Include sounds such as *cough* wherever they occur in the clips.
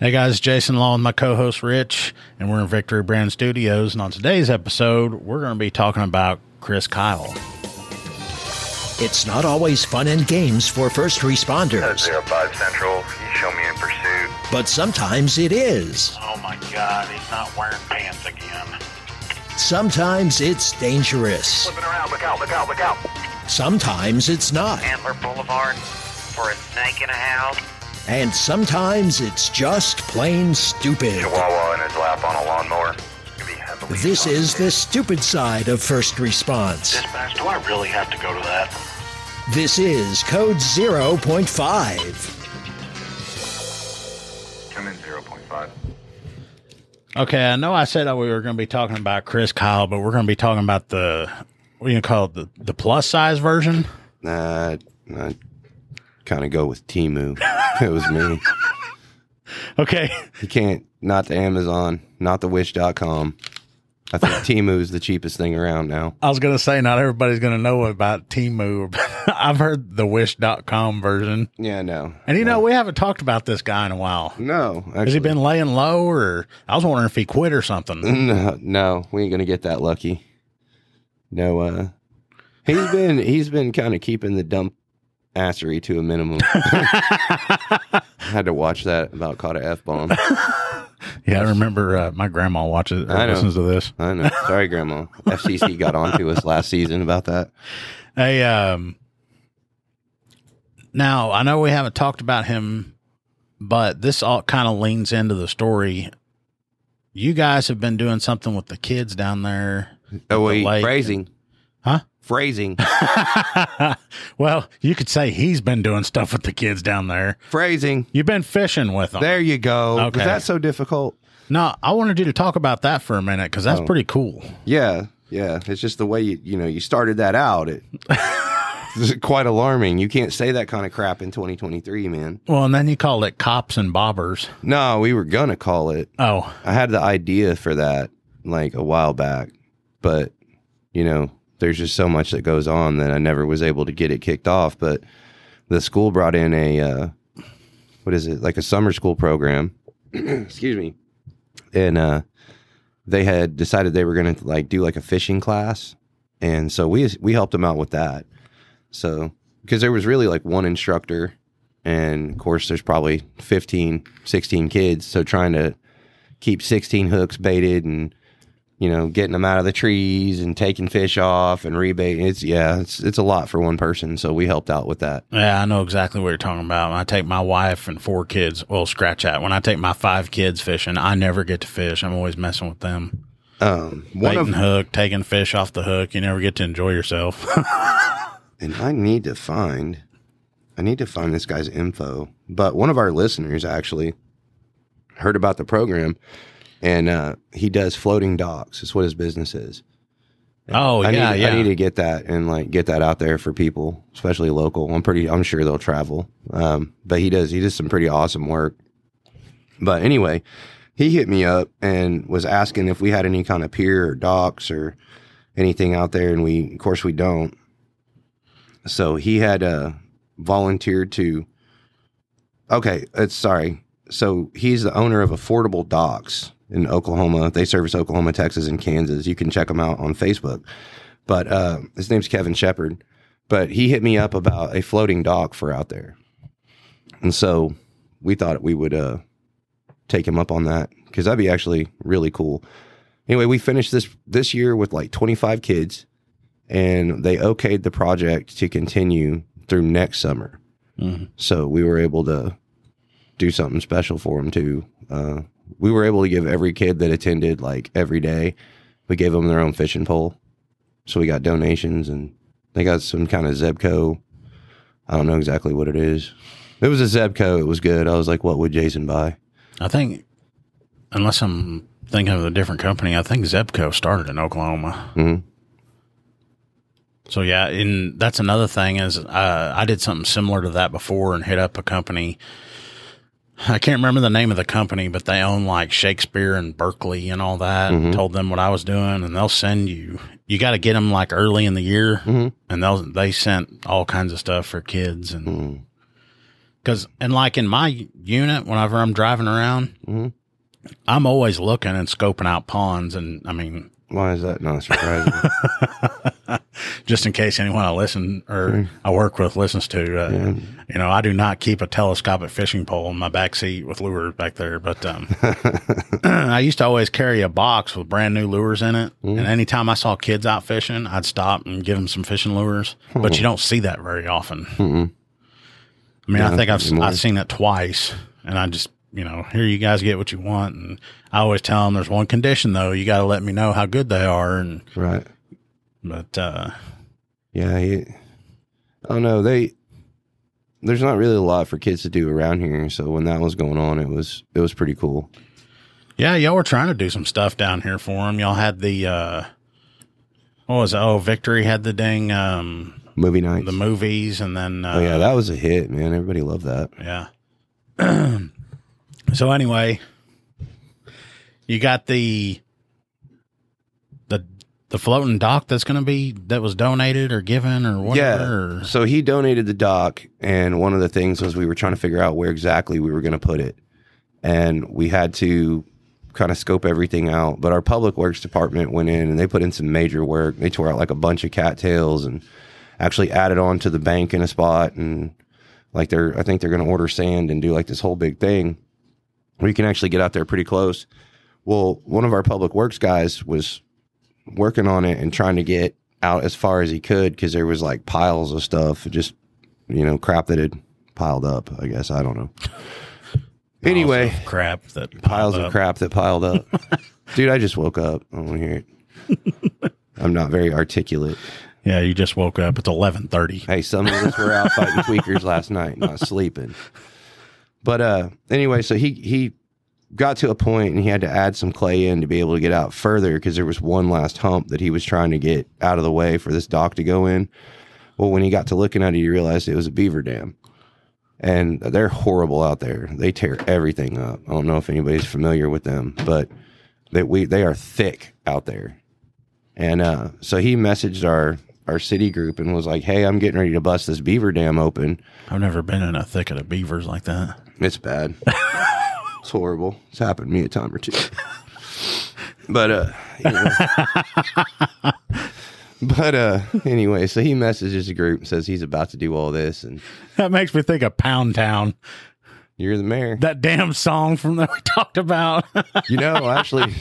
Hey guys, Jason Law and my co-host Rich, and we're in Victory Brand Studios. And on today's episode, we're going to be talking about Chris Kyle. It's not always fun and games for first responders, Zero five central. You show me in pursuit. but sometimes it is. Oh my god, he's not wearing pants again. Sometimes it's dangerous. Flipping around. Look out! Look out! Look out! Sometimes it's not. Antler Boulevard for a snake in a house. And sometimes it's just plain stupid. Chihuahua in his lap on a lawnmower. Could be heavily This is the stupid side of first response. Dispatch, do I really have to go to that? This is Code 0.5. Come in zero point five. Okay, I know I said that we were going to be talking about Chris Kyle, but we're going to be talking about the what do you call it, the the plus size version. Nah, I kind of go with Temu. *laughs* it was me. Okay, You can't, not the Amazon, not the Wish.com. I think *laughs* Temu is the cheapest thing around now. I was going to say not everybody's going to know about Temu. *laughs* I've heard the Wish.com version, Yeah, no. and you know we haven't talked about this guy in a while. No. Actually, Has he been laying low, or I was wondering if he quit or something? No, no, we ain't gonna get that lucky. No, uh, he's been he's been kind of keeping the dump assery to a minimum. I *laughs* had to watch that about caught a f bomb. Yeah, I remember uh, my grandma watches or I know. listens to this. I know. Sorry, Grandma. *laughs* FCC got onto us last season about that. Hey, um, now I know we haven't talked about him, but this all kind of leans into the story. You guys have been doing something with the kids down there. Oh wait, lake. phrasing, Huh? Phrasing, *laughs* well, you could say he's been doing stuff with the kids down there. phrasing. You've been fishing with them. There you go. Okay. Was that so difficult? No, I wanted you to talk about that for a minute because that's Oh. pretty cool. Yeah, yeah. It's just the way you you know you started that out. It, *laughs* it's quite alarming. You can't say that kind of crap in 2023, man. Well, and then you called it cops and bobbers. No, we were gonna call it. Oh, I had the idea for that like a while back, but you know, there's just so much that goes on that I never was able to get it kicked off. But the school brought in a uh, what is it like a summer school program? *clears throat* Excuse me, and uh, they had decided they were going to like do like a fishing class, and so we we helped them out with that. So because there was really like one instructor, and of course there's probably 15, 16 kids, so trying to keep 16 hooks baited and you know getting them out of the trees and taking fish off and rebaiting it's yeah it's it's a lot for one person so we helped out with that Yeah, I know exactly what you're talking about. When I take my wife and four kids, well, scratch that. When I take my five kids fishing, I never get to fish. I'm always messing with them. um one Baiting of hook, taking fish off the hook. You never get to enjoy yourself. *laughs* and i need to find i need to find this guy's info but one of our listeners actually heard about the program and uh he does floating docks is what his business is oh, I yeah, need, yeah. I need to get that and like get that out there for people, especially local. I'm pretty, I'm sure they'll travel. Um, but he does, he does some pretty awesome work. But anyway, he hit me up and was asking if we had any kind of pier or docks or anything out there. And we, of course, we don't. So he had uh, volunteered to. Okay, it's sorry. So he's the owner of Affordable Docks in Oklahoma. They service Oklahoma, Texas, and Kansas. You can check them out on Facebook. But uh, his name's Kevin Shepherd. But he hit me up about a floating dock for out there, and so we thought we would uh, take him up on that because that'd be actually really cool. Anyway, we finished this this year with like 25 kids, and they okayed the project to continue through next summer. Mhm. So we were able to do something special for them too. Uh, we were able to give every kid that attended like every day. We gave them their own fishing pole, so we got donations and they got some kind of Zebco. I don't know exactly what it is. It was a Zebco. It was good. I was like, "What would Jason buy?" I think, unless I'm thinking of a different company, I think Zebco started in Oklahoma. Mhm. So yeah, and that's another thing is uh, I did something similar to that before and hit up a company. I can't remember the name of the company, but they own like Shakespeare and Berkley and all that. And told them what I was doing, and they'll send you. You got to get them like early in the year, Mhm. and they'll they sent all kinds of stuff for kids and. Because, and like in my unit, whenever I'm driving around, Mhm. I'm always looking and scoping out ponds. And I mean, Why is that not surprising? *laughs* just in case anyone I listen or I work with listens to, uh, Yeah. you know, I do not keep a telescopic fishing pole in my back seat with lures back there. But um, *clears throat* I used to always carry a box with brand new lures in it. Mm-hmm. And anytime I saw kids out fishing, I'd stop and give them some fishing lures. But you don't see that very often. Mm-mm. I mean, I think I've anymore. I've seen it twice, and I just you know here you guys get what you want, and I always tell them there's one condition though you got to let me know how good they are, and right. but uh, Yeah. don't know. they. There's not really a lot for kids to do around here, so when that was going on, it was it was pretty cool. yeah, y'all were trying to do some stuff down here for them. Y'all had the uh, what was it? oh Victory had the dang um Movie nights. the movies, and then uh, oh yeah, that was a hit, man. Everybody loved that. Yeah. *clears throat* so anyway, you got the the the floating dock that's going to be that was donated or given or whatever. Yeah. or- So he donated the dock, and one of the things was we were trying to figure out where exactly we were going to put it, and we had to kind of scope everything out. But our public works department went in and they put in some major work. They tore out like a bunch of cattails and actually added on to the bank in a spot, and like they're I think they're going to order sand and do like this whole big thing where you can actually get out there pretty close. Well, one of our public works guys was working on it and trying to get out as far as he could because there was like piles of stuff, just you know, crap that had piled up. I guess I don't know. *laughs* Anyway, Piles of crap that piles piled of crap that piled up. *laughs* Dude, I just woke up. I don't want to hear it. I'm not very articulate. Yeah, you just woke up. It's eleven thirty. Hey, some of us were out fighting tweakers last night, not sleeping. But uh anyway, so he he got to a point and he had to add some clay in to be able to get out further because there was one last hump that he was trying to get out of the way for this dock to go in. Well, when he got to looking at it, he realized it was a beaver dam. And they're horrible out there. They tear everything up. I don't know if anybody's familiar with them, but they we they are thick out there. And uh, so he messaged our our city group and was like, "Hey, I'm getting ready to bust this beaver dam open. I've never been in a thicket of beavers like that. It's bad. *laughs* it's horrible. It's happened to me a time or two. But uh, *laughs* but uh, anyway, so he messages the group and says he's about to do all this, and That makes me think of Pound Town. You're the mayor. That damn song from that *laughs* we talked about. You know, *laughs* actually,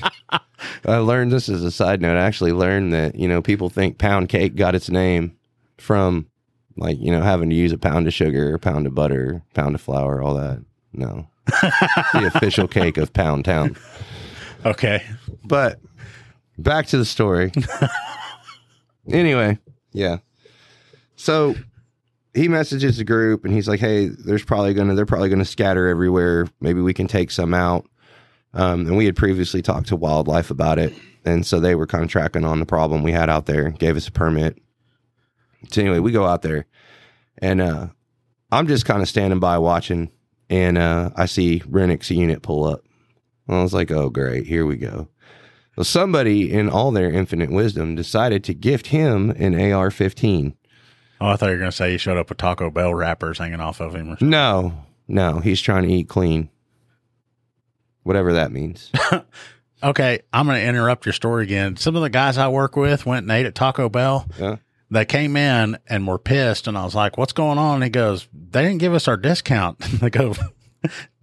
I learned this as a side note. I actually learned that you know people think pound cake got its name from like you know having to use a pound of sugar, a pound of butter, pound of flour, all that. No, the official cake of Pound Town. *laughs* okay. But back to the story. anyway, yeah. So he messages the group and he's like, "Hey, there's probably gonna they're probably gonna scatter everywhere. Maybe we can take some out." Um, and we had previously talked to wildlife about it, and so they were kind of tracking on the problem we had out there. Gave us a permit. So anyway, we go out there, and uh, I'm just kind of standing by watching, and uh, I see Renniks' unit pull up. I was like, "Oh, great, here we go." Well, somebody in all their infinite wisdom decided to gift him an AR-15. Oh, I thought you were going to say he showed up with Taco Bell wrappers hanging off of him or something. No, no, he's trying to eat clean. Whatever that means. *laughs* Okay, I'm going to interrupt your story again. Some of the guys I work with went and ate at Taco Bell. Yeah. They came in and were pissed, and I was like, "What's going on?" And he goes, "They didn't give us our discount." *laughs* they go,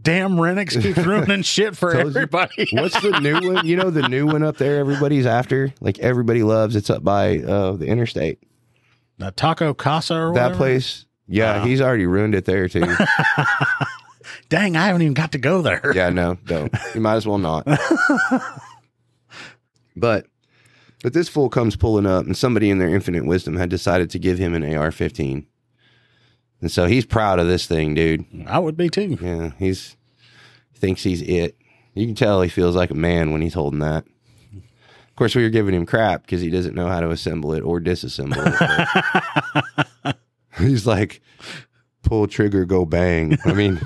"Damn, Renniks keeps *laughs* ruining shit for everybody." What's the new one? You know the new one up there everybody's after? Like everybody loves. It's up by uh, the interstate. The Taco Casa or That place. Yeah, Wow. he's already ruined it there too. *laughs* Dang, I haven't even got to go there. *laughs* yeah, no, don't. You might as well not. *laughs* but but this fool comes pulling up, and somebody in their infinite wisdom had decided to give him an AR-15, and so he's proud of this thing, dude. I would be too. Yeah, he's thinks he's it. You can tell he feels like a man when he's holding that. Of course, we were giving him crap because he doesn't know how to assemble it or disassemble it. *laughs* he's like, pull trigger, go bang. I mean,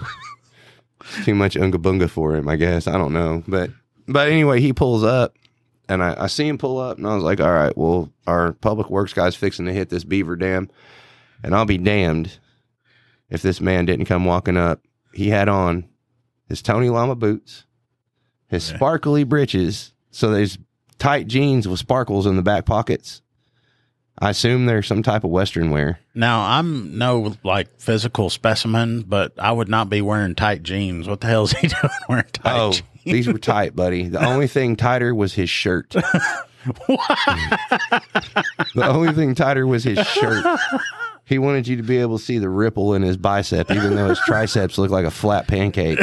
too much unga bunga for him, I guess. I don't know, but but anyway, he pulls up, and I, I see him pull up, and I was like, all right, well, our public works guy's fixing to hit this beaver dam, and I'll be damned if this man didn't come walking up. He had on his Tony Lama boots, his sparkly breeches, so there's tight jeans with sparkles in the back pockets. I assume they're some type of Western wear. Now I'm no like physical specimen, but I would not be wearing tight jeans. What the hell is he *laughs* doing wearing tight Oh, jeans? these were tight, buddy. The only thing tighter was his shirt. *laughs* the only thing tighter was his shirt. He wanted you to be able to see the ripple in his bicep, even though his triceps look like a flat pancake.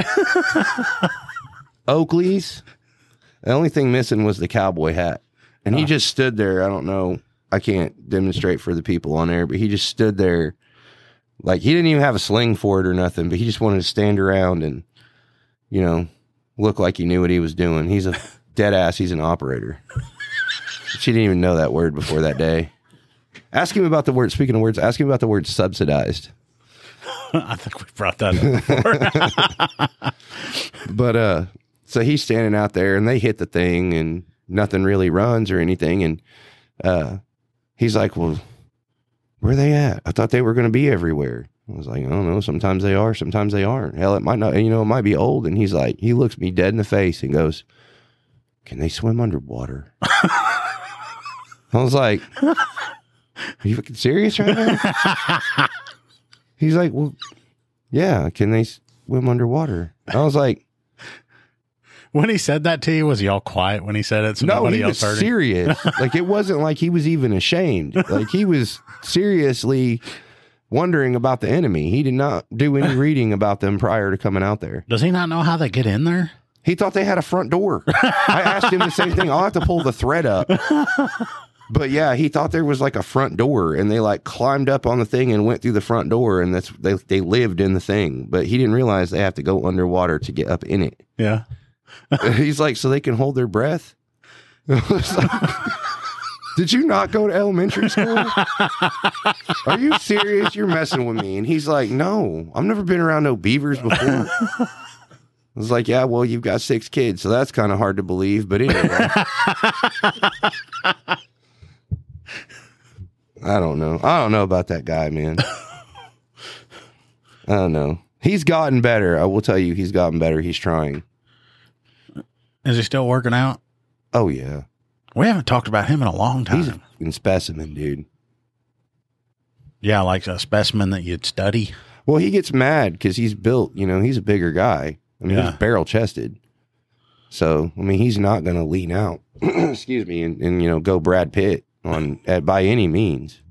*laughs* Oakley's. The only thing missing was the cowboy hat. And he just stood there. I don't know. I can't demonstrate for the people on air, but he just stood there. Like he didn't even have a sling for it or nothing, but he just wanted to stand around and, you know, look like he knew what he was doing. He's a *laughs* dead ass. He's an operator. she didn't even know that word before that day. Ask him about the word. Speaking of words, ask him about the word subsidized. *laughs* I think we brought that up before. *laughs* But uh, so he's standing out there, and they hit the thing, and nothing really runs or anything. And uh, he's like, "Well, where are they at? I thought they were going to be everywhere." I was like, "I don't know. Sometimes they are. Sometimes they aren't. Hell, it might not. You know, it might be old." And he's like, he looks me dead in the face and goes, "Can they swim underwater?" *laughs* I was like, "Are you fucking serious right now?" *laughs* he's like, "Well, yeah. Can they swim underwater?" I was like. When he said that to you, was he all quiet when he said it? So No, nobody he else was serious. *laughs* like it wasn't like he was even ashamed. Like he was seriously wondering about the enemy. He did not do any *laughs* reading about them prior to coming out there. Does he not know how they get in there? He thought they had a front door. I asked him the same thing. I'll have to pull the thread up. But yeah, he thought there was like a front door and they like climbed up on the thing and went through the front door and that's they they lived in the thing. But he didn't realize they have to go underwater to get up in it. Yeah. *laughs* He's like, so they can hold their breath. *laughs* Did you not go to elementary school? Are you serious? You're messing with me. And he's like, No, I've never been around no beavers before. I was like, Yeah, well, you've got six kids, so that's kind of hard to believe. But anyway. *laughs* I don't know. I don't know about that guy, man. I don't know. He's gotten better. I will tell you, he's gotten better. He's trying. Is he still working out? Oh, yeah. We haven't talked about him in a long time. He's a fucking specimen, dude. yeah, like a specimen that you'd study. Well, he gets mad because he's built, you know, he's a bigger guy. I mean, Yeah. he's barrel chested. So, I mean, he's not going to lean out, *clears throat* excuse me, and, and, you know, go Brad Pitt on at, by any means.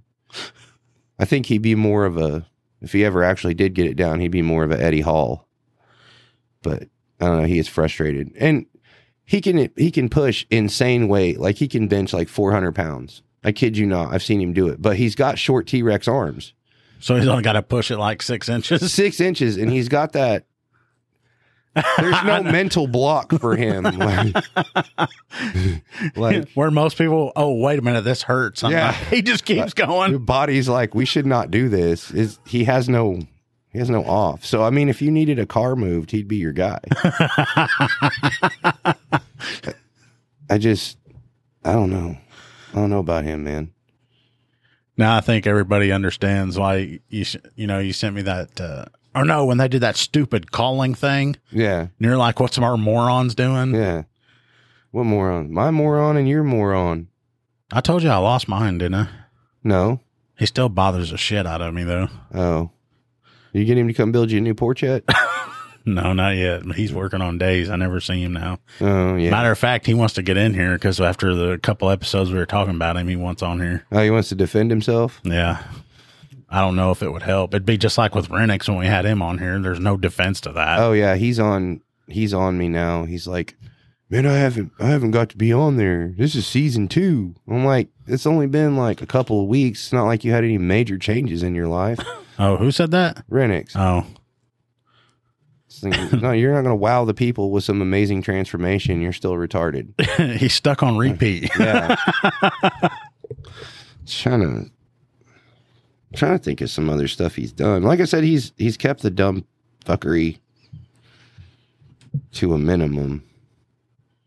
I think he'd be more of a, if he ever actually did get it down, he'd be more of a Eddie Hall. But I don't know, he is frustrated. And he can, he can push insane weight. Like he can bench like 400 pounds. I kid you not. I've seen him do it, but he's got short T Rex arms. So he's only got to push it like six inches. *laughs* six inches, and he's got that. There's no *laughs* mental block for him. *laughs* Like, like Where most people, oh, wait a minute, this hurts. I'm Yeah. not- he just keeps your going. body's like, we should not do this. Is he has no he has no off. So I mean, if you needed a car moved, he'd be your guy. *laughs* I just I don't know. I don't know about him, man. Now I think everybody understands why you, sh- you know, you sent me that, uh, or no, when they did that stupid calling thing, Yeah. and you're like, what's our morons doing? Yeah. What moron? My moron and your moron. I told you I lost mine, didn't I? No. He still bothers the shit out of me, though. Oh. You get him to come build you a new porch yet? *laughs* No, not yet. He's working on days. I never see him now. Oh yeah. Matter of fact, he wants to get in here because after the couple episodes we were talking about him, he wants on here. Oh, he wants to defend himself. Yeah. I don't know if it would help. It'd be just like with Renniks when we had him on here. There's no defense to that. Oh yeah, he's on. He's on me now. He's like, man, I haven't, I haven't got to be on there. This is season two. I'm like, it's only been like a couple of weeks. It's not like you had any major changes in your life. *laughs* Oh, who said that? Renniks, Oh, no, you're not going to wow the people with some amazing transformation. You're still retarded. *laughs* he's stuck on repeat. *laughs* Yeah. trying to trying to think of some other stuff he's done. Like I said, he's he's kept the dumb fuckery to a minimum.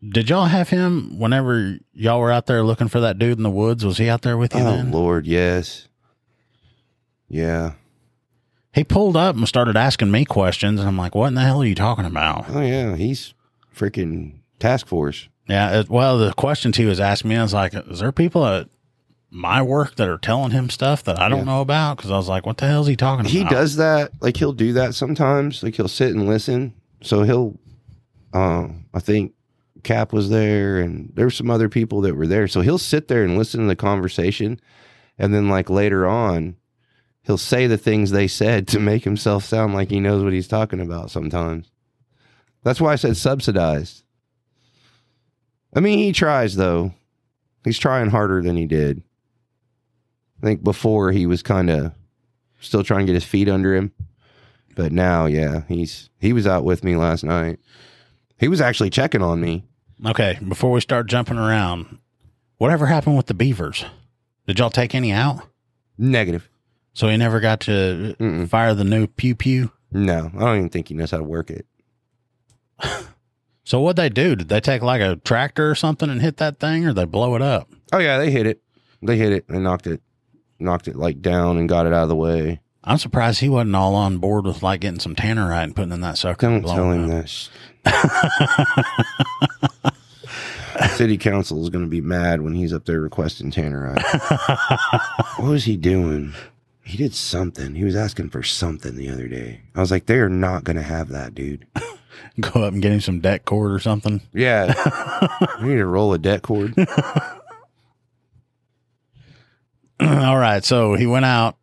Did y'all have him whenever y'all were out there looking for that dude in the woods? Was he out there with you Oh then? Lord, yes. Yeah. He pulled up and started asking me questions, and I'm like, "What in the hell are you talking about?" Oh yeah, he's freaking task force. Yeah. It, well, the questions he was asking me, I was like, "Is there people at my work that are telling him stuff that I don't Yeah. know about?" Because I was like, "What the hell is he talking He about?" He does that. Like he'll do that sometimes. Like he'll sit and listen. So he'll. Uh, I think Cap was there, and there were some other people that were there. So he'll sit there and listen to the conversation, and then like later on, he'll say the things they said to make himself sound like he knows what he's talking about. Sometimes. That's why I said subsidized. I mean, he tries though. He's trying harder than he did. I think before he was kind of still trying to get his feet under him. But now, yeah, he's he was out with me last night. He was actually checking on me. Okay, before we start jumping around, whatever happened with the beavers? Did y'all take any out? Negative. So he never got to Mm-mm. fire the new pew pew. No, I don't even think he knows how to work it. *laughs* So what'd they do? Did they take like a tractor or something and hit that thing, or they blow it up? Oh yeah, they hit it. They hit it and knocked it, knocked it like down and got it out of the way. I'm surprised he wasn't all on board with like getting some tannerite and putting in that sucker. and Don't tell him up. that. *laughs* City council is going to be mad when he's up there requesting Tannerite. *laughs* what was he doing? He did something. He was asking for something the other day. I was like, they are not going to have that, dude. *laughs* Go up and get him some det cord or something. Yeah. we need to roll a det cord. all right, so he went out.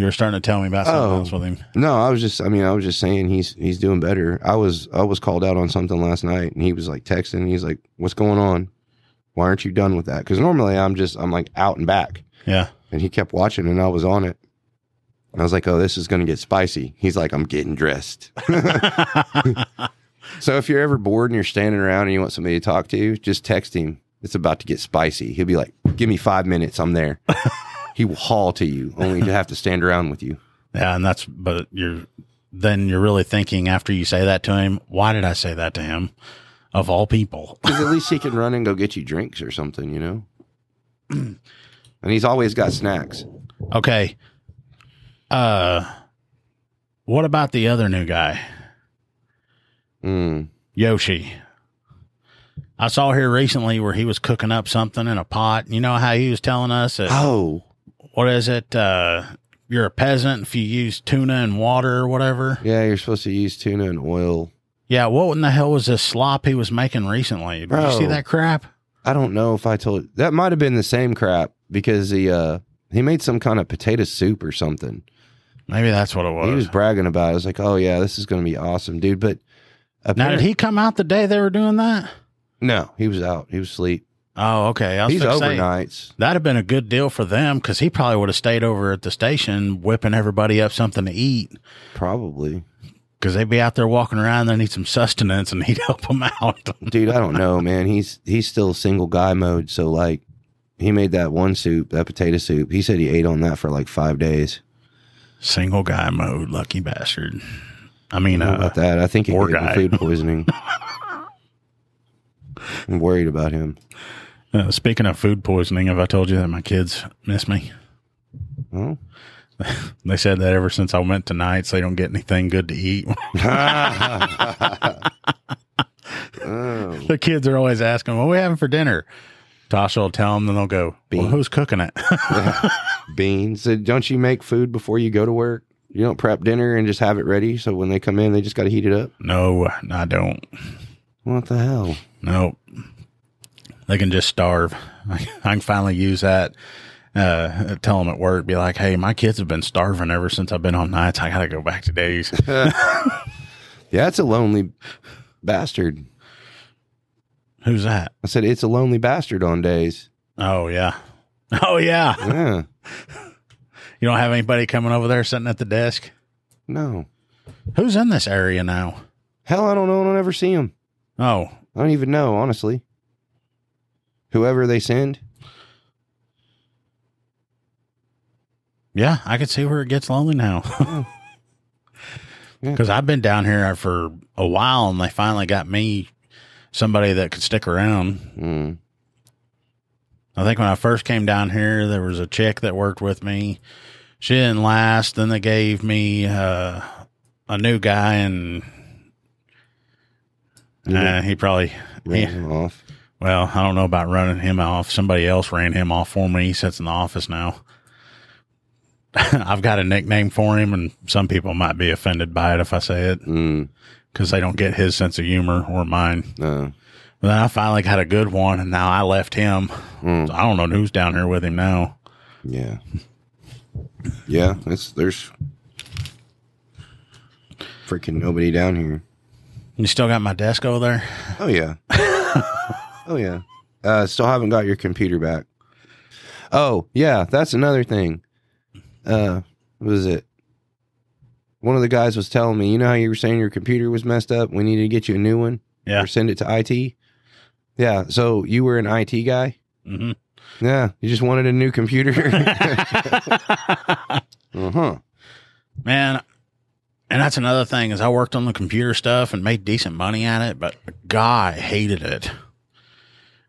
You were starting to tell me about something Oh. else with him. No, I was just I mean, I was just saying he's he's doing better. I was I was called out on something last night and he was like texting, he's like, What's going on? Why aren't you done with that? Because normally I'm just I'm like out and back. Yeah. And he kept watching and I was on it. And I was like, Oh, this is gonna get spicy. He's like, I'm getting dressed. *laughs* so if you're ever bored and you're standing around and you want somebody to talk to, just text him. It's about to get spicy. He'll be like, Give me five minutes, I'm there. *laughs* he will haul to you, only to have to stand around with you. *laughs* Yeah, and that's but you're then you're really thinking after you say that to him, why did I say that to him? Of all people. *laughs* Because at least he can run and go get you drinks or something, you know? *clears throat* and he's always got snacks. Okay. Uh what about the other new guy? Mm. Yoshi. I saw here recently where he was cooking up something in a pot. You know how he was telling us that, Oh, what is it? Uh you're a peasant if you use tuna and water or whatever. yeah, you're supposed to use tuna and oil. Yeah, what in the hell was this slop he was making recently? Did you see that crap? I don't know if I told that might have been the same crap because he uh he made some kind of potato soup or something. Maybe that's what it was. He was bragging about it. I was like, Oh yeah, this is gonna be awesome, dude. But now, did he come out the day they were doing that? No, he was out. He was asleep. Oh, okay. I was He's overnights. that'd have been a good deal for them because he probably would have stayed over at the station whipping everybody up something to eat Probably. because they'd be out there walking around. They need some sustenance and *laughs* he'd help them out. Dude, I don't know, man. He's he's still single guy mode, so like he made that one soup, that potato soup. He said he ate on that for like five days. Single guy mode, lucky bastard. I mean, How uh, about that? I think he poor gave him guy. food poisoning. *laughs* I'm worried about him. uh, speaking of food poisoning, have I told you that my kids miss me? Oh, *laughs* They said that ever since I went to nights, they don't get anything good to eat. *laughs* oh. the kids are always asking, "What are we having for dinner?" Tasha will tell them, then they'll go, "Well, Beans. who's cooking it?" *laughs* beans. So don't you make food before you go to work? You don't prep dinner and just have it ready. So when they come in, they just got to heat it up. no, I don't. What the hell? Nope. They can just starve. *laughs* I, can finally use that. Uh, tell them at work, be like, "Hey, my kids have been starving ever since I've been on nights. I got to go back to days." *laughs* *laughs* Yeah, it's a lonely bastard. Who's that? I said it's a lonely bastard on days. Oh yeah, oh yeah. Yeah. You don't have anybody coming over there sitting at the desk. No. Who's in this area now? Hell, I don't know. I don't ever see him. Oh, I don't even know, honestly. Whoever they send. yeah, I could see where it gets lonely now. *laughs* Yeah. Because I've been down here for a while, and they finally got me somebody that could stick around. Mm. I think when I first came down here, there was a chick that worked with me. she didn't last. Then they gave me uh, a new guy, and uh, he probably Ran he, him off. well, I don't know about running him off. Somebody else ran him off for me. He sits in the office now. *laughs* I've got a nickname for him, and some people might be offended by it if I say it Mm, because they don't get his sense of humor or mine. uh, But then I finally got a good one, and now I left him. Mm. So I don't know who's down here with him now. yeah. Yeah, it's there's freaking nobody down here. You still got my desk over there? Oh yeah. *laughs* oh yeah. Uh still haven't got your computer back. Oh, yeah, that's another thing. Uh what was it? One of the guys was telling me, you know how you were saying your computer was messed up? We needed to get you a new one Yeah. or send it to IT. Yeah, so you were an IT guy? hmm Yeah, you just wanted a new computer. *laughs* *laughs* uh-huh. Man, and that's another thing is I worked on the computer stuff and made decent money at it, but God, I hated it.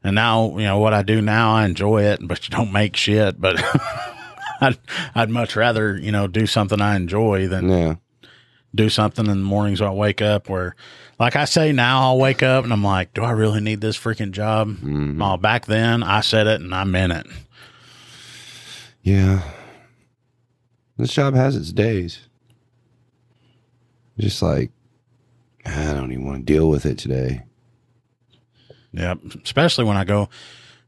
And now, you know, what I do now, I enjoy it, but you don't make shit. But *laughs* I'd, I'd much rather, you know, do something I enjoy than Yeah. do something in the mornings when I wake up where, like I say now, I'll wake up and I'm like, do I really need this freaking job? Mhm. Well, back then I said it and I meant it. Yeah. This job has its days. Just like ah, I don't even want to deal with it today. Yep. Especially when I go.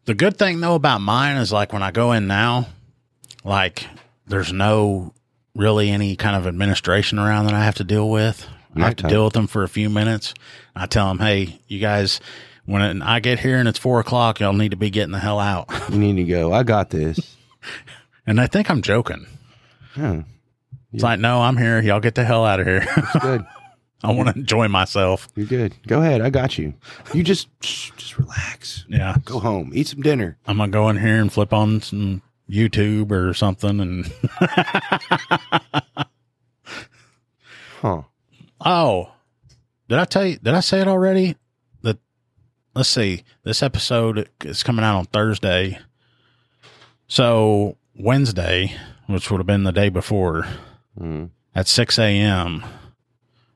The good thing though about mine is like when I go in now, like there's no really any kind of administration around that I have to deal with. I have to deal with them for a few minutes. I tell them, hey, you guys, when I get here and it's four o'clock, y'all need to be getting the hell out. You need to go. I got this. *laughs* And I think I'm joking. Huh. It's like, no, I'm here. Y'all get the hell out of here. Good. *laughs* I want to enjoy myself. You're good. Go ahead. I got you. You just just relax. Yeah. Go home. Eat some dinner. I'm going to go in here and flip on some YouTube or something and *laughs* Huh. Oh, did I tell you? Did I say it already? That let's see. This episode is coming out on Thursday. So Wednesday, which would have been the day before, Mm. at six a.m.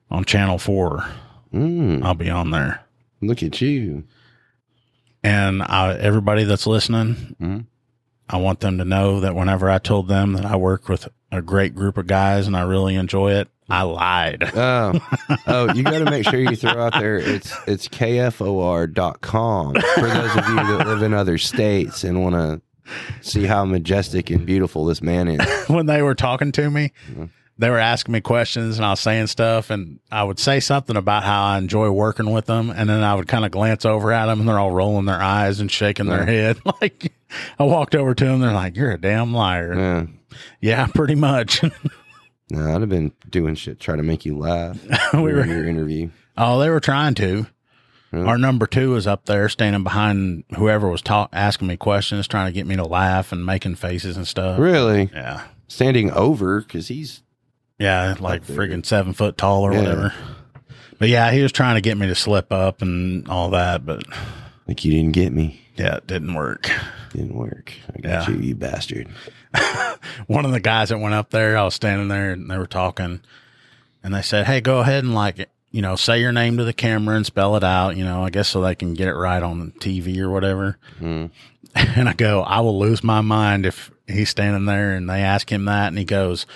on Channel Four, Mm. I'll be on there. Look at you. And I, everybody that's listening, Mhm. I want them to know that whenever I told them that I work with a great group of guys and I really enjoy it, I lied. Oh, oh, you got to make sure you throw out there. It's it's kfor.com for those of you that live in other states and want to see how majestic and beautiful this man is. *laughs* when they were talking to me, they were asking me questions and I was saying stuff and I would say something about how I enjoy working with them. And then I would kind of glance over at them and they're all rolling their eyes and shaking their head. *laughs* Like I walked over to them. They're like, you're a damn liar. Yeah. Yeah, pretty much. *laughs* No, I'd have been doing shit try to make you laugh we were- in your interview. oh, they were trying to. Yeah. Our number two is up there standing behind whoever was talk- asking me questions, trying to get me to laugh and making faces and stuff. Really Yeah. standing over because he's Yeah, like freaking seven foot tall or Yeah. whatever. But yeah, he was trying to get me to slip up and all that, but like you didn't get me. yeah, it didn't work. Didn't work. I got Yeah. you, you bastard. *laughs* One of the guys that went up there, I was standing there and they were talking and they said, Hey, go ahead and like, you know, say your name to the camera and spell it out, you know, I guess so they can get it right on the TV or whatever. Mm. *laughs* And I go, I will lose my mind if he's standing there and they ask him that and he goes,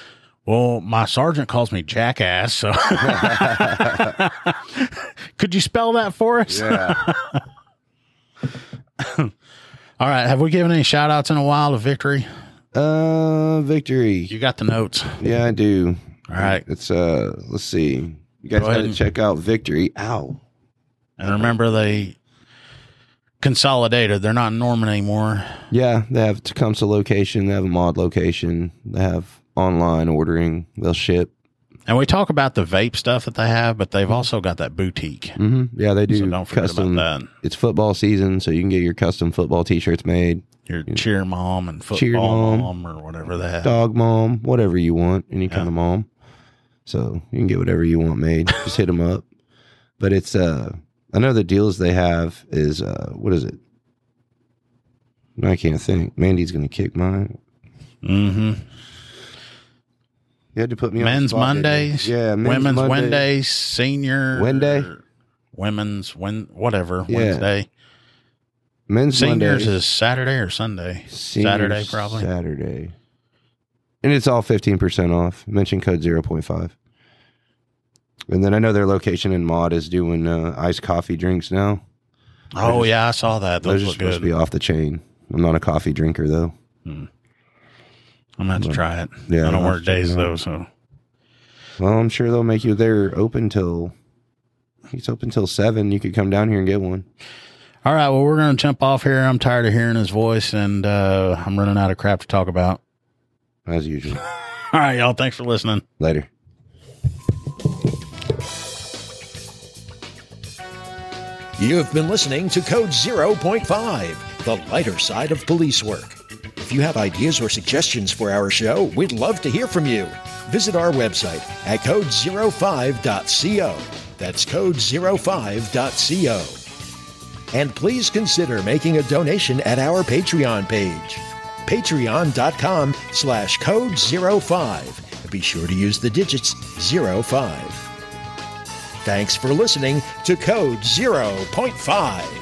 well, my sergeant calls me jackass. So *laughs* could you spell that for us? Yeah. *laughs* All right. Have we given any shout outs in a while to victory? uh, victory. You got the notes. Yeah, I do. All right. It's uh, let's see. You guys Go got to and- check out Victory. Ow. And remember, they consolidated. They're not in Norman anymore. Yeah, they have Tecumseh location. They have a mod location. They have online ordering. They'll ship. And we talk about the vape stuff that they have, but they've also got that boutique. hmm Yeah, they do So don't forget custom. about that. It's football season, so you can get your custom football T-shirts made. Your cheer mom and football Cheer mom. mom. or whatever they have. Dog mom, whatever you want, any kind of mom. So you can get whatever you want made. *laughs* Just hit them up. But it's uh, I know the deals they have is uh, what is it? I can't think. Mandy's gonna kick mine. Mm-hmm. You had to put me on men's spot. Mondays. Yeah, men's women's Monday. Wednesdays, senior Wednesday? women's when whatever Yeah. Wednesday. Men's Seniors Monday. is Saturday or Sunday. Seniors Saturday probably. Saturday. And it's all 15% off. Mention code 0.5. And then I know their location in Mod is doing uh, iced coffee drinks now. Oh yeah, I saw that. Those Those are look supposed good. to be off the chain. I'm not a coffee drinker though. I'm gonna have to try it. Yeah, I don't work to days though, so Well, I'm sure they'll make you there open till he's open till seven. You could come down here and get one. all right. Well, we're gonna jump off here. I'm tired of hearing his voice, and uh, I'm running out of crap to talk about. As usual. *laughs* All right, y'all. Thanks for listening. Later. You've been listening to Code 0.5, the lighter side of police work. If you have ideas or suggestions for our show, we'd love to hear from you. Visit our website at code05.co. That's code05.co. And please consider making a donation at our Patreon page. Patreon.com slash code 05. Be sure to use the digits 05. Thanks for listening to Code 0.5.